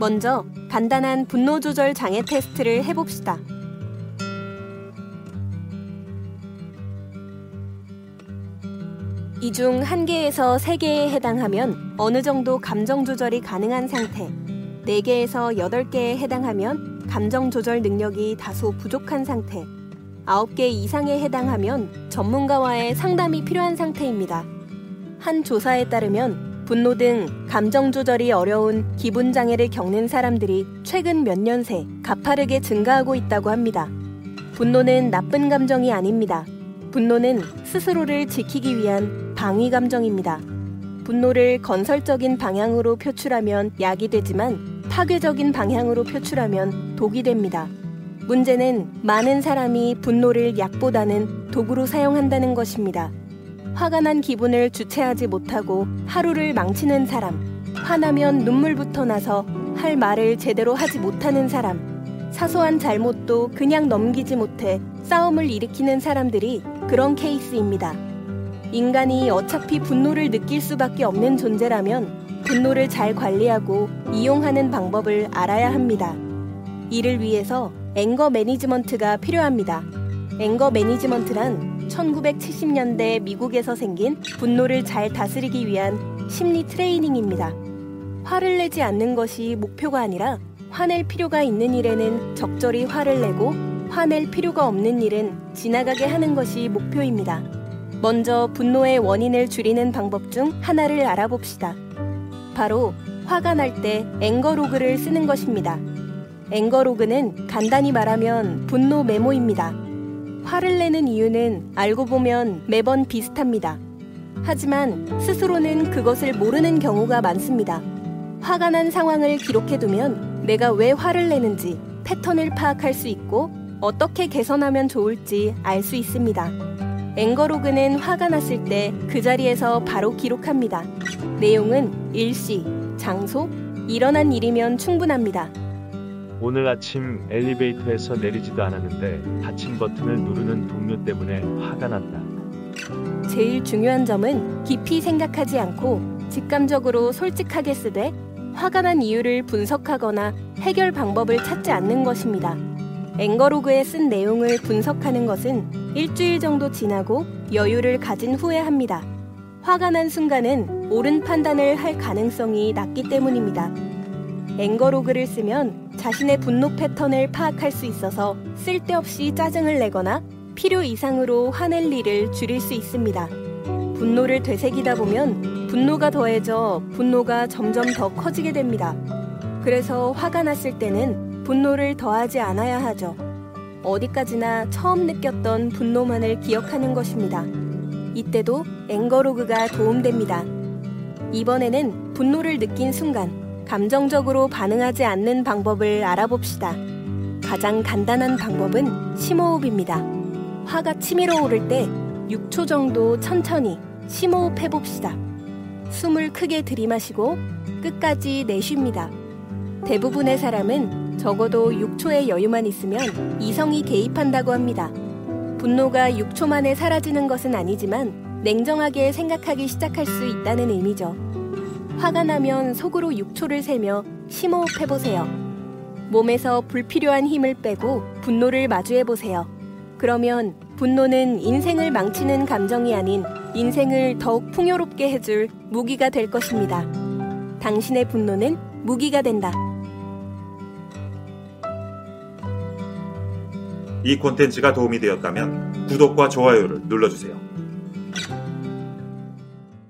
먼저 간단한 분노 조절 장애 테스트를 해봅시다. 이 중 한 개에서 세 개에 해당하면 어느 정도 감정 조절이 가능한 상태, 네 개에서 여덟 개에 해당하면 감정 조절 능력이 다소 부족한 상태, 아홉 개 이상에 해당하면 전문가와의 상담이 필요한 상태입니다. 한 조사에 따르면 분노 등 감정 조절이 어려운 기분 장애를 겪는 사람들이 최근 몇 년 새 가파르게 증가하고 있다고 합니다. 분노는 나쁜 감정이 아닙니다. 분노는 스스로를 지키기 위한 방위 감정입니다. 분노를 건설적인 방향으로 표출하면 약이 되지만 파괴적인 방향으로 표출하면 독이 됩니다. 문제는 많은 사람이 분노를 약보다는 독으로 사용한다는 것입니다. 화가 난 기분을 주체하지 못하고 하루를 망치는 사람, 화나면 눈물부터 나서 할 말을 제대로 하지 못하는 사람, 사소한 잘못도 그냥 넘기지 못해 싸움을 일으키는 사람들이 그런 케이스입니다. 인간이 어차피 분노를 느낄 수밖에 없는 존재라면 분노를 잘 관리하고 이용하는 방법을 알아야 합니다. 이를 위해서 앵거 매니지먼트가 필요합니다. 앵거 매니지먼트란 1970년대 미국에서 생긴 분노를 잘 다스리기 위한 심리 트레이닝입니다. 화를 내지 않는 것이 목표가 아니라 화낼 필요가 있는 일에는 적절히 화를 내고 화낼 필요가 없는 일은 지나가게 하는 것이 목표입니다. 먼저 분노의 원인을 줄이는 방법 중 하나를 알아봅시다. 바로 화가 날 때 앵거로그를 쓰는 것입니다. 앵거로그는 간단히 말하면 분노 메모입니다. 화를 내는 이유는 알고 보면 매번 비슷합니다. 하지만 스스로는 그것을 모르는 경우가 많습니다. 화가 난 상황을 기록해두면 내가 왜 화를 내는지 패턴을 파악할 수 있고 어떻게 개선하면 좋을지 알 수 있습니다. 앵거로그는 화가 났을 때 그 자리에서 바로 기록합니다. 내용은 일시, 장소, 일어난 일이면 충분합니다. 오늘 아침 엘리베이터에서 내리지도 않았는데 닫힌 버튼을 누르는 동료 때문에 화가 났다. 제일 중요한 점은 깊이 생각하지 않고 직감적으로 솔직하게 쓰되 화가 난 이유를 분석하거나 해결 방법을 찾지 않는 것입니다. 앵거로그에 쓴 내용을 분석하는 것은 일주일 정도 지나고 여유를 가진 후에 합니다. 화가 난 순간은 옳은 판단을 할 가능성이 낮기 때문입니다. 앵거로그를 쓰면 자신의 분노 패턴을 파악할 수 있어서 쓸데없이 짜증을 내거나 필요 이상으로 화낼 일을 줄일 수 있습니다. 분노를 되새기다 보면 분노가 더해져 분노가 점점 더 커지게 됩니다. 그래서 화가 났을 때는 분노를 더하지 않아야 하죠. 어디까지나 처음 느꼈던 분노만을 기억하는 것입니다. 이때도 앵거로그가 도움됩니다. 이번에는 분노를 느낀 순간 감정적으로 반응하지 않는 방법을 알아봅시다. 가장 간단한 방법은 심호흡입니다. 화가 치밀어 오를 때 6초 정도 천천히 심호흡 해봅시다. 숨을 크게 들이마시고 끝까지 내쉽니다. 대부분의 사람은 적어도 6초의 여유만 있으면 이성이 개입한다고 합니다. 분노가 6초 만에 사라지는 것은 아니지만 냉정하게 생각하기 시작할 수 있다는 의미죠. 화가 나면 속으로 6초를 세며 심호흡 해보세요. 몸에서 불필요한 힘을 빼고 분노를 마주해보세요. 그러면 분노는 인생을 망치는 감정이 아닌 인생을 더욱 풍요롭게 해줄 무기가 될 것입니다. 당신의 분노는 무기가 된다. 이 콘텐츠가 도움이 되었다면 구독과 좋아요를 눌러주세요.